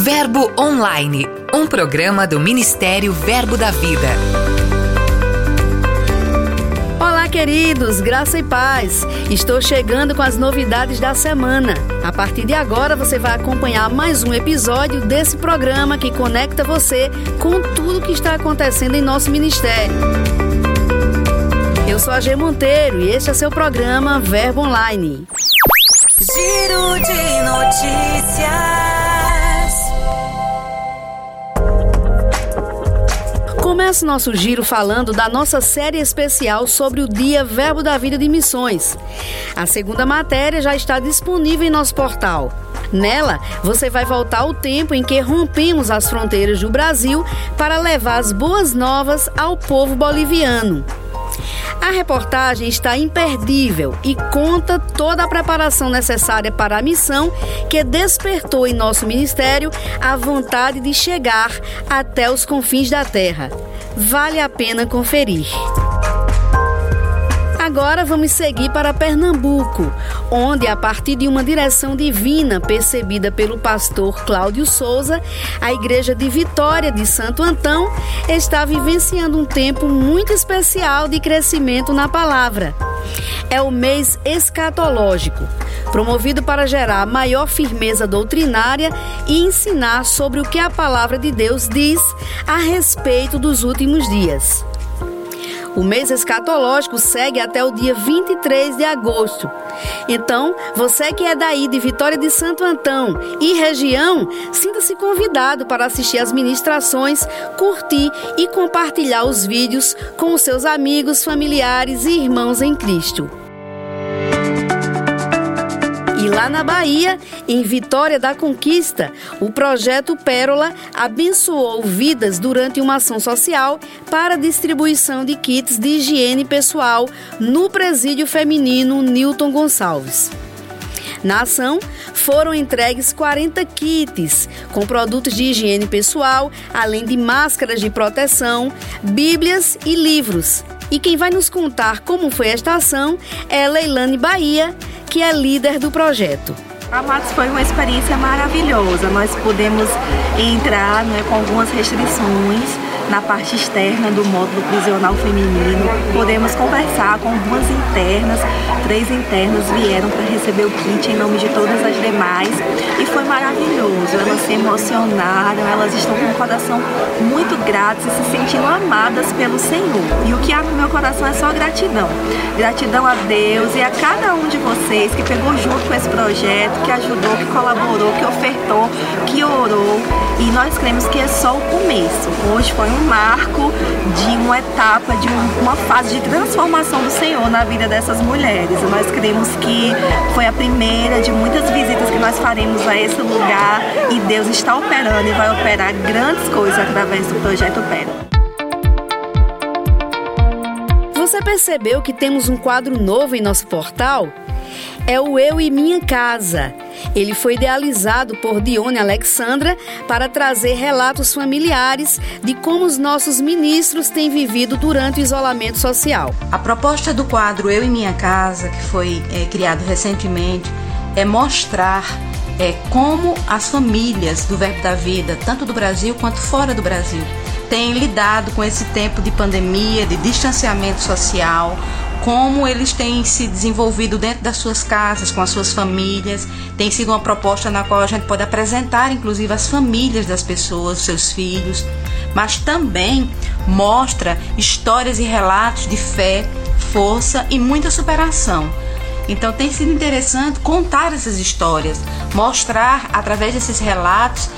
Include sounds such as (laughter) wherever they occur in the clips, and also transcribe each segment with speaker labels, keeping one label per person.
Speaker 1: Verbo Online, um programa do Ministério Verbo da Vida.
Speaker 2: Olá, queridos, graça e paz. Estou chegando com as novidades da semana. A partir de agora, você vai acompanhar mais um episódio desse programa que conecta você com tudo que está acontecendo em nosso ministério. Eu sou a G Monteiro e este é seu programa Verbo Online.
Speaker 1: Giro de notícias.
Speaker 2: Começa nosso giro falando da nossa série especial sobre o Dia Verbo da Vida de Missões. A segunda matéria já está disponível em nosso portal. Nela, você vai voltar ao tempo em que rompemos as fronteiras do Brasil para levar as boas novas ao povo boliviano. A reportagem está imperdível e conta toda a preparação necessária para a missão que despertou em nosso ministério a vontade de chegar até os confins da terra. Vale a pena conferir. Agora vamos seguir para Pernambuco, onde, a partir de uma direção divina percebida pelo pastor Cláudio Souza, a Igreja de Vitória de Santo Antão está vivenciando um tempo muito especial de crescimento na palavra. É o mês escatológico, promovido para gerar maior firmeza doutrinária e ensinar sobre o que a palavra de Deus diz a respeito dos últimos dias. O mês escatológico segue até o dia 23 de agosto. Então, você que é daí de Vitória de Santo Antão e região, sinta-se convidado para assistir às ministrações, curtir e compartilhar os vídeos com os seus amigos, familiares e irmãos em Cristo. Lá na Bahia, em Vitória da Conquista, o projeto Pérola abençoou vidas durante uma ação social para distribuição de kits de higiene pessoal no presídio feminino Newton Gonçalves. Na ação, foram entregues 40 kits com produtos de higiene pessoal, além de máscaras de proteção, bíblias e livros. E quem vai nos contar como foi esta ação é Leilane Bahia, que é líder do projeto.
Speaker 3: Amados, foi uma experiência maravilhosa. Nós pudemos entrar né, com algumas restrições na parte externa do módulo prisional feminino. Podemos conversar com algumas internas, três internas vieram para receber o kit em nome de todas as demais e foi maravilhoso. Elas se emocionaram, elas estão com o coração muito gratas e se sentindo amadas pelo Senhor. E o que há no meu coração é só gratidão. Gratidão a Deus e a cada um de vocês que pegou junto com esse projeto, que ajudou, que colaborou, que ofertou, que orou. E nós cremos que é só o começo. Hoje foi um um marco de uma etapa, de uma fase de transformação do Senhor na vida dessas mulheres. Nós cremos que foi a primeira de muitas visitas que nós faremos a esse lugar e Deus está operando e vai operar grandes coisas através do projeto Pérola.
Speaker 2: Você percebeu que temos um quadro novo em nosso portal? É o Eu e Minha Casa. Ele foi idealizado por Dione Alexandra para trazer relatos familiares de como os nossos ministros têm vivido durante o isolamento social.
Speaker 4: A proposta do quadro Eu e Minha Casa, que foi é, criado recentemente, é mostrar é, como as famílias do Verbo da Vida, tanto do Brasil quanto fora do Brasil, têm lidado com esse tempo de pandemia, de distanciamento social, como eles têm se desenvolvido dentro das suas casas, com as suas famílias. Tem sido uma proposta na qual a gente pode apresentar, inclusive, as famílias das pessoas, seus filhos, mas também mostra histórias e relatos de fé, força e muita superação. Então tem sido interessante contar essas histórias, mostrar através desses relatos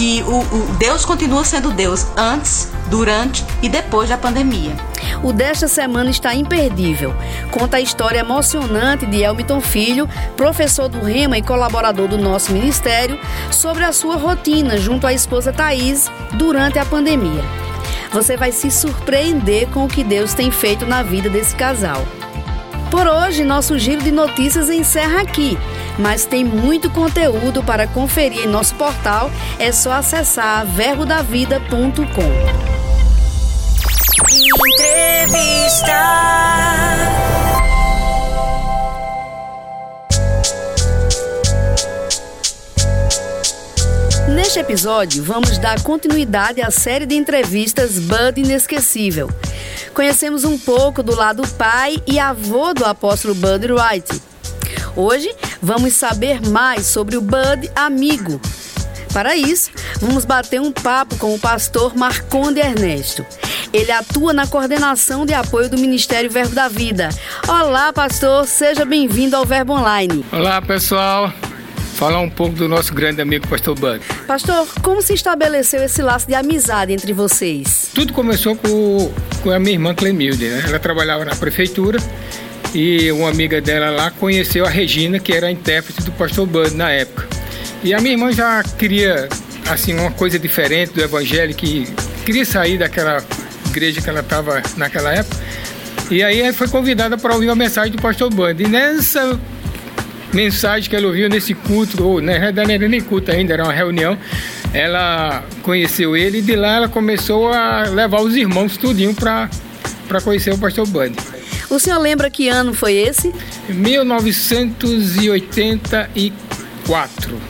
Speaker 4: que o, o Deus continua sendo Deus antes, durante e depois da pandemia.
Speaker 2: O desta semana está imperdível. Conta a história emocionante de Elmiton Filho, professor do Rema e colaborador do nosso ministério, sobre a sua rotina junto à esposa Thaís durante a pandemia. Você vai se surpreender com o que Deus tem feito na vida desse casal. Por hoje, nosso giro de notícias encerra aqui, mas tem muito conteúdo para conferir em nosso portal. É só acessar verbodavida.com. Entrevista. Neste episódio, vamos dar continuidade à série de entrevistas Bud Inesquecível. Conhecemos um pouco do lado pai e avô do apóstolo Bud Wright. Hoje, vamos saber mais sobre o Bud amigo. Para isso, vamos bater um papo com o pastor Marconde Ernesto. Ele atua na coordenação de apoio do Ministério Verbo da Vida. Olá, pastor, seja bem-vindo ao Verbo Online.
Speaker 5: Olá, pessoal falar um pouco do nosso grande amigo Pastor Bud.
Speaker 2: Pastor, como se estabeleceu esse laço de amizade entre vocês?
Speaker 5: Tudo começou com, com a minha irmã Clemilde, né? Ela trabalhava na prefeitura e uma amiga dela lá conheceu a Regina, que era a intérprete do Pastor Bud na época. E a minha irmã já queria, assim, uma coisa diferente do evangelho, que queria sair daquela igreja que ela estava naquela época. E aí foi convidada para ouvir a mensagem do Pastor Bud. E nessa mensagem que ela ouviu nesse culto, ou na verdade não era nem culto ainda, era uma reunião. Ela conheceu ele e de lá ela começou a levar os irmãos tudinho para conhecer o pastor Bud.
Speaker 2: O senhor lembra que ano foi esse?
Speaker 5: 1984.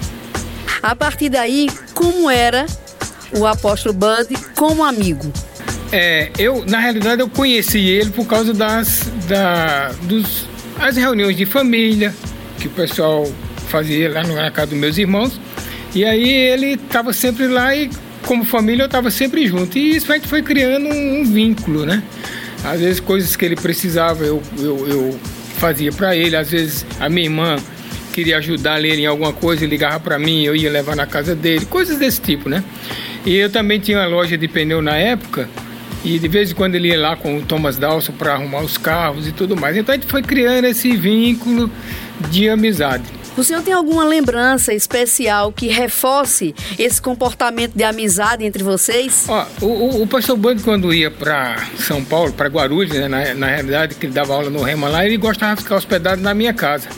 Speaker 2: A partir daí, como era o apóstolo Bud como amigo?
Speaker 5: É, eu na realidade eu conheci ele por causa das da, dos as reuniões de família, que o pessoal fazia lá na casa dos meus irmãos. E aí ele estava sempre lá e, como família, eu estava sempre junto. E isso a gente foi criando um, um, vínculo, né? Às vezes, coisas que ele precisava, eu, eu, eu fazia para ele. Às vezes, a minha irmã queria ajudar ele em alguma coisa e ligava para mim, eu ia levar na casa dele, coisas desse tipo, né? E eu também tinha uma loja de pneu na época. E de vez em quando ele ia lá com o Thomas Dawson para arrumar os carros e tudo mais. Então a gente foi criando esse vínculo de amizade.
Speaker 2: O senhor tem alguma lembrança especial que reforce esse comportamento de amizade entre vocês?
Speaker 5: Ó, o, o, pastor Bando, quando ia para São Paulo, para Guarulhos, né, na, na realidade, que ele dava aula no Rema lá, ele gostava de ficar hospedado na minha casa.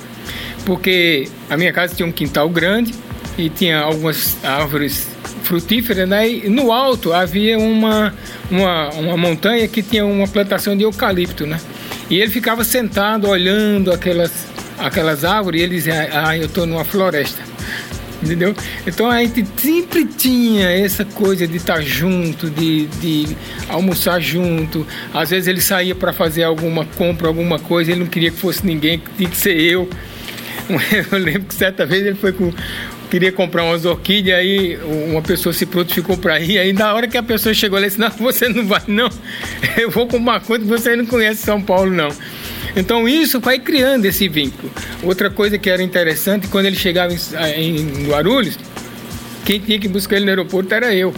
Speaker 5: Porque a minha casa tinha um quintal grande e tinha algumas árvores frutíferas, né? E no alto havia uma, uma, uma montanha que tinha uma plantação de eucalipto, né? E ele ficava sentado olhando aquelas aquelas árvores e ele dizia, ah, eu estou numa floresta. Entendeu? Então a gente sempre tinha essa coisa de estar tá junto, de, de almoçar junto. Às vezes ele saía para fazer alguma compra, alguma coisa, ele não queria que fosse ninguém, tinha que ser eu. (laughs) Eu lembro que certa vez ele foi com queria comprar umas orquídeas, aí uma pessoa se prontificou para ir, aí na hora que a pessoa chegou, ela disse, não, você não vai não, eu vou com uma conta que você não conhece São Paulo não. Então isso vai criando esse vínculo. Outra coisa que era interessante, quando ele chegava em, em Guarulhos, quem tinha que buscar ele no aeroporto era eu.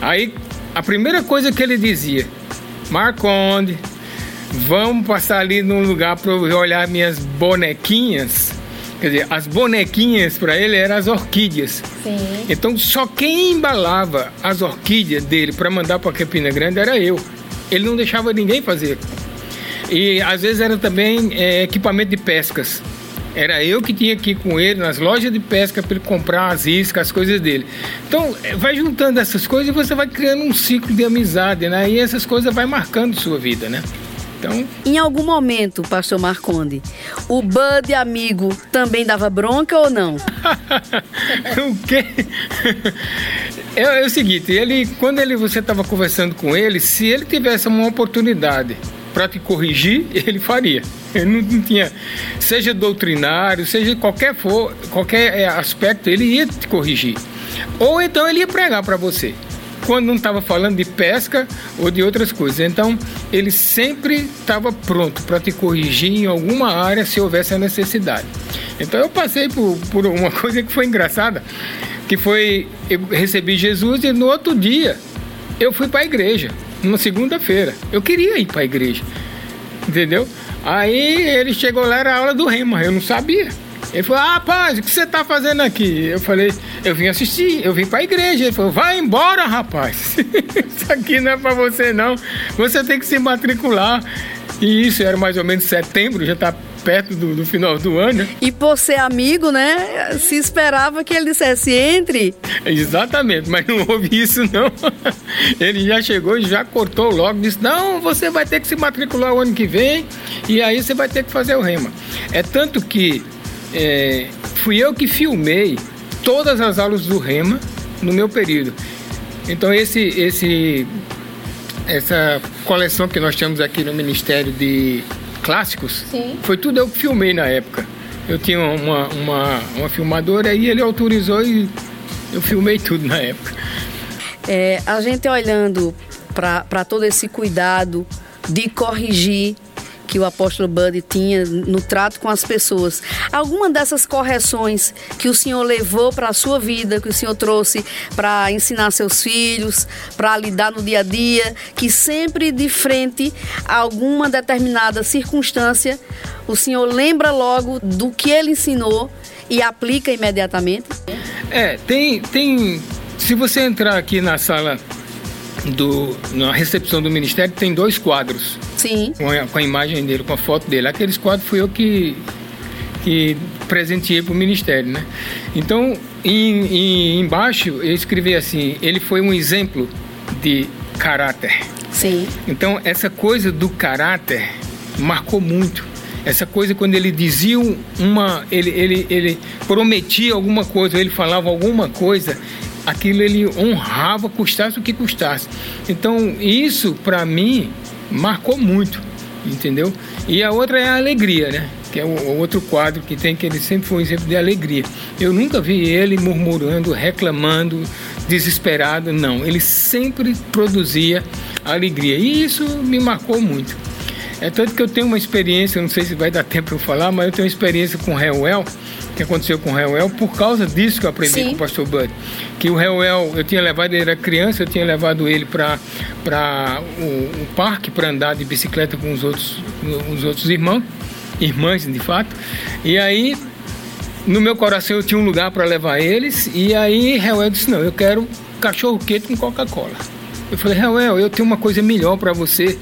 Speaker 5: Aí a primeira coisa que ele dizia, Marconde, vamos passar ali num lugar para eu olhar minhas bonequinhas. Quer dizer, as bonequinhas para ele eram as orquídeas. Sim. Então só quem embalava as orquídeas dele para mandar para Campina Grande era eu. Ele não deixava ninguém fazer. E às vezes era também é, equipamento de pescas. Era eu que tinha que ir com ele nas lojas de pesca para ele comprar as iscas, as coisas dele. Então, é, vai juntando essas coisas e você vai criando um ciclo de amizade, né? E essas coisas vai marcando sua vida, né? Então...
Speaker 2: Em algum momento, pastor Marconde, o Bud amigo também dava bronca ou não? (laughs)
Speaker 5: o quê? (laughs) É, é, o seguinte, ele, quando ele, você estava conversando com ele, se ele tivesse uma oportunidade para te corrigir, (laughs) ele faria. Ele não, não, tinha, seja doutrinário, seja qualquer for, qualquer é, aspecto, ele ia te corrigir. Ou então ele ia pregar para você. Quando não estava falando de pesca ou de outras coisas. Então, ele sempre estava pronto para te corrigir em alguma área se houvesse a necessidade. Então, eu passei por, por uma (laughs) coisa que foi engraçada, que foi eu recebi Jesus e no outro dia eu fui para a igreja numa segunda-feira. Eu queria ir para a igreja, entendeu? Aí ele chegou lá, era a aula do Rema, eu não sabia. Ele falou, ah, rapaz, o que você está fazendo aqui? Eu falei, eu vim assistir, eu vim para a igreja. Ele falou, vai embora, rapaz. (laughs) isso aqui não é para você, não. Você tem que se matricular. E isso era mais ou menos setembro, já está perto do, do, final do ano.
Speaker 2: E por ser amigo, né? Se esperava que ele dissesse entre.
Speaker 5: Exatamente, mas não houve isso não. (laughs) Ele já chegou e já cortou logo, disse: não, você vai ter que se matricular o ano que vem e aí você vai ter que fazer o rema. É tanto que é, fui eu que filmei todas as aulas do rema no meu período. Então esse, esse, essa coleção que nós temos aqui no Ministério de Clássicos,
Speaker 2: Sim.
Speaker 5: foi tudo eu que filmei na época. Eu tinha uma, uma, uma filmadora e ele autorizou e eu filmei tudo na época.
Speaker 2: É, a gente olhando para todo esse cuidado de corrigir que o apóstolo Buddy tinha no trato com as pessoas. Alguma dessas correções que o senhor levou para a sua vida, que o senhor trouxe para ensinar seus filhos, para lidar no dia a dia, que sempre de frente a alguma determinada circunstância, o senhor lembra logo do que ele ensinou e aplica imediatamente?
Speaker 5: É, tem, tem. Se você entrar aqui na sala do, na recepção do ministério, tem dois quadros
Speaker 2: Sim.
Speaker 5: com a, com a imagem dele, com a foto dele. Aqueles quadros fui eu que, que presenteei para o ministério, né? Então, em, em- embaixo, eu escrevi assim: ele foi um exemplo de caráter.
Speaker 2: Sim.
Speaker 5: Então, essa coisa do caráter marcou muito. Essa coisa quando ele dizia uma. Ele, ele, ele prometia alguma coisa, ele falava alguma coisa, aquilo ele honrava, custasse o que custasse. Então, isso para mim marcou muito, entendeu? E a outra é a alegria, né? Que é o, outro quadro que tem, que ele sempre foi um exemplo de alegria. Eu nunca vi ele murmurando, reclamando, desesperado, não. Ele sempre produzia alegria. E isso me marcou muito. É tanto que eu tenho uma experiência, não sei se vai dar tempo para eu falar, mas eu tenho uma experiência com o Reuel, que aconteceu com o Reuel, por causa disso que eu aprendi
Speaker 2: Sim.
Speaker 5: com o pastor Bud. Que o Reuel, eu tinha levado, ele era criança, eu tinha levado ele para o, o parque para andar de bicicleta com os outros, os outros irmãos, irmãs de fato. E aí, no meu coração eu tinha um lugar para levar eles, e aí Reuel disse: Não, eu quero cachorro quente com Coca-Cola. Eu falei: Reuel, eu tenho uma coisa melhor para você.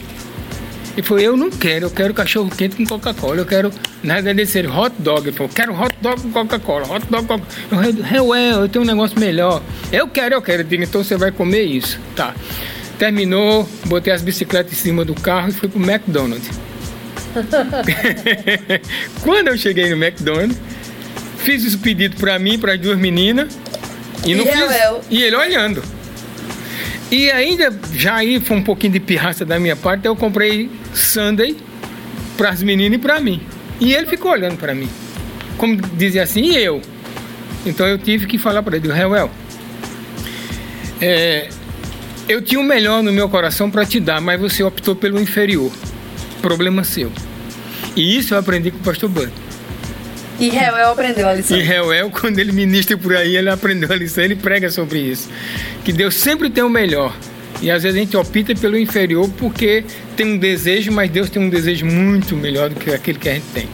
Speaker 5: Ele falou, eu não quero, eu quero cachorro quente com Coca-Cola, eu quero, na verdade, ser hot dog. Ele falou, quero hot dog com Coca-Cola, hot dog com Coca-Cola. Eu "Ué, eu tenho um negócio melhor. Eu quero, eu quero. Eu digo, então você vai comer isso. Tá. Terminou, botei as bicicletas em cima do carro e fui pro McDonald's. (laughs) Quando eu cheguei no McDonald's, fiz esse pedido pra mim, para as duas meninas, e não
Speaker 2: E
Speaker 5: fiz.
Speaker 2: Rael?
Speaker 5: E ele olhando. E ainda, já aí foi um pouquinho de pirraça da minha parte, eu comprei Sunday para as meninas e para mim. E ele ficou olhando para mim. Como dizia assim, e eu? Então eu tive que falar para ele, Reuel, é, eu tinha o melhor no meu coração para te dar, mas você optou pelo inferior. Problema seu. E isso eu aprendi com o pastor Bud.
Speaker 2: E Reuel aprendeu a lição.
Speaker 5: E Reuel, (laughs) quando ele ministra por aí, ele aprendeu a lição, ele prega sobre isso. Que Deus sempre tem o melhor. E às vezes a gente opta pelo inferior porque tem um desejo, mas Deus tem um desejo muito melhor do que aquele que a gente tem.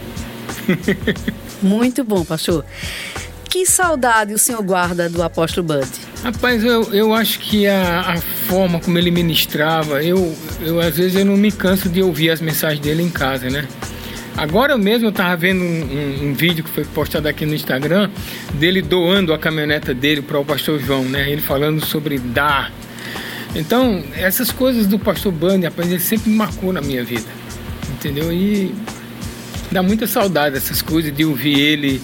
Speaker 5: (laughs)
Speaker 2: Muito bom, pastor. Que saudade o senhor guarda do apóstolo Bud?
Speaker 5: Rapaz, eu, eu acho que a, a forma como ele ministrava, eu, eu às vezes eu não me canso de ouvir as mensagens dele em casa, né? Agora mesmo eu estava vendo um, um- um vídeo que foi postado aqui no Instagram dele doando a caminhoneta dele para o pastor João, né? Ele falando sobre dar. Então, essas coisas do pastor Band, rapaz, ele sempre me marcou na minha vida, entendeu? E dá muita saudade dessas coisas, de ouvir ele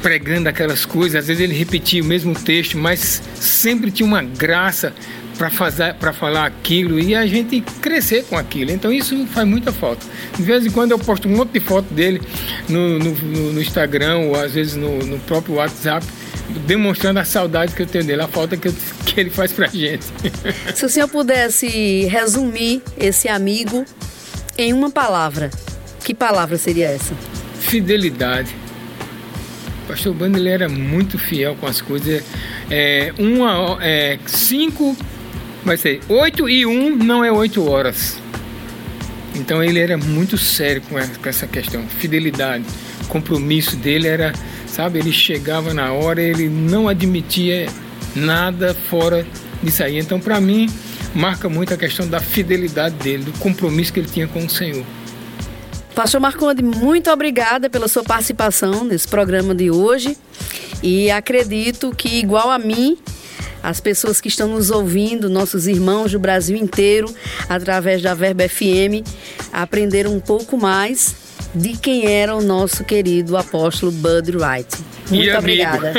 Speaker 5: pregando aquelas coisas, às vezes ele repetia o mesmo texto, mas sempre tinha uma graça para fazer para falar aquilo e a gente crescer com aquilo. Então isso faz muita falta. De vez em quando eu posto um monte de foto dele no, no, no- Instagram ou às vezes no, no próprio WhatsApp, demonstrando a saudade que eu tenho dele, a falta que, eu- que ele faz pra gente. (laughs)
Speaker 2: Se o senhor pudesse resumir esse amigo em uma palavra, que palavra seria essa?
Speaker 5: Fidelidade. O pastor Bando ele era muito fiel com as coisas. É, uma, é, cinco, vai ser oito e um não é oito horas. Então ele era muito sério com essa- com essa questão. Fidelidade, compromisso dele era, sabe, ele chegava na hora, ele não admitia nada fora disso aí. Então para mim marca muito a questão da fidelidade dele, do compromisso que ele tinha com o Senhor.
Speaker 2: Pastor Marconde, muito obrigada pela sua participação nesse programa de hoje. E acredito que, igual a mim, as pessoas que estão nos ouvindo, nossos irmãos do Brasil inteiro, através da Verba FM, aprenderam um pouco mais de quem era o nosso querido apóstolo Bud Wright. Muito
Speaker 5: E
Speaker 2: obrigada.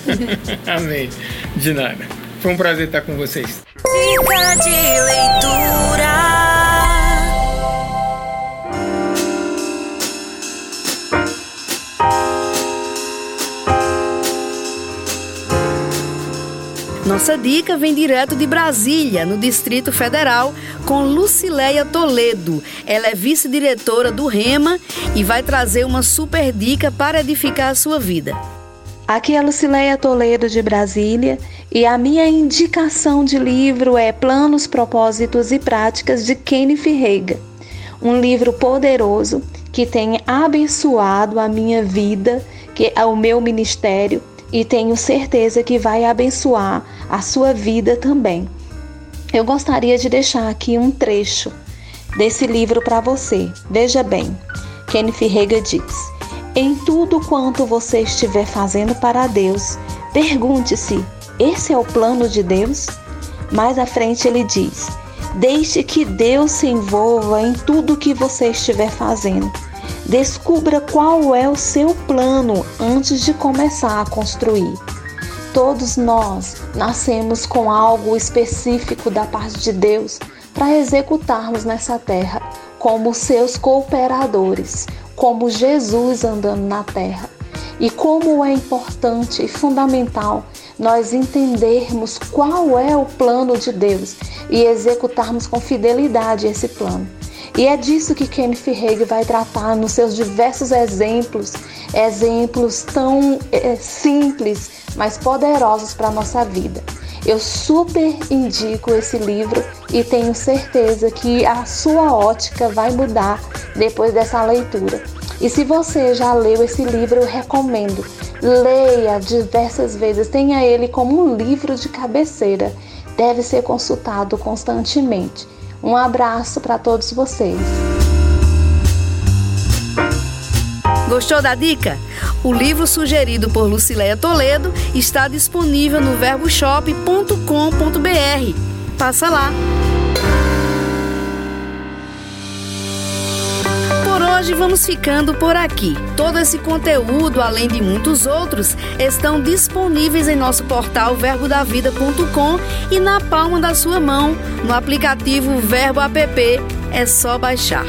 Speaker 2: (laughs)
Speaker 5: Amém. De nada. Foi um prazer estar com vocês.
Speaker 1: Dica de leitura.
Speaker 2: Nossa dica vem direto de Brasília, no Distrito Federal, com Lucileia Toledo. Ela é vice-diretora do REMA e vai trazer uma super dica para edificar a sua vida.
Speaker 6: Aqui é Lucileia Toledo de Brasília e a minha indicação de livro é Planos, Propósitos e Práticas de Kenneth Reagan. Um livro poderoso que tem abençoado a minha vida, que é o meu ministério e tenho certeza que vai abençoar a sua vida também. Eu gostaria de deixar aqui um trecho desse livro para você. Veja bem, Kenneth Reagan diz: Em tudo quanto você estiver fazendo para Deus, pergunte-se: esse é o plano de Deus? Mais à frente ele diz: Deixe que Deus se envolva em tudo que você estiver fazendo. Descubra qual é o seu plano antes de começar a construir. Todos nós nascemos com algo específico da parte de Deus para executarmos nessa terra, como seus cooperadores, como Jesus andando na terra. E como é importante e fundamental nós entendermos qual é o plano de Deus e executarmos com fidelidade esse plano. E é disso que Kenneth Hagin vai tratar nos seus diversos exemplos, exemplos tão é, simples, mas poderosos para a nossa vida. Eu super indico esse livro e tenho certeza que a sua ótica vai mudar depois dessa leitura. E se você já leu esse livro, eu recomendo. Leia diversas vezes, tenha ele como um livro de cabeceira. Deve ser consultado constantemente. Um abraço para todos vocês.
Speaker 2: Gostou da dica? O livro sugerido por Lucileia Toledo está disponível no verboshop.com.br. Passa lá! Hoje vamos ficando por aqui. Todo esse conteúdo, além de muitos outros, estão disponíveis em nosso portal verbodavida.com e na palma da sua mão, no aplicativo Verbo App. É só baixar.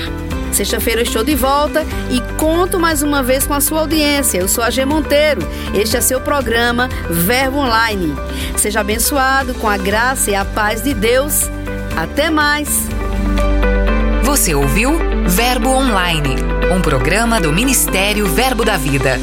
Speaker 2: Sexta-feira estou de volta e conto mais uma vez com a sua audiência. Eu sou a G Monteiro. Este é seu programa Verbo Online. Seja abençoado com a graça e a paz de Deus. Até mais.
Speaker 1: Você ouviu? Verbo Online, um programa do Ministério Verbo da Vida.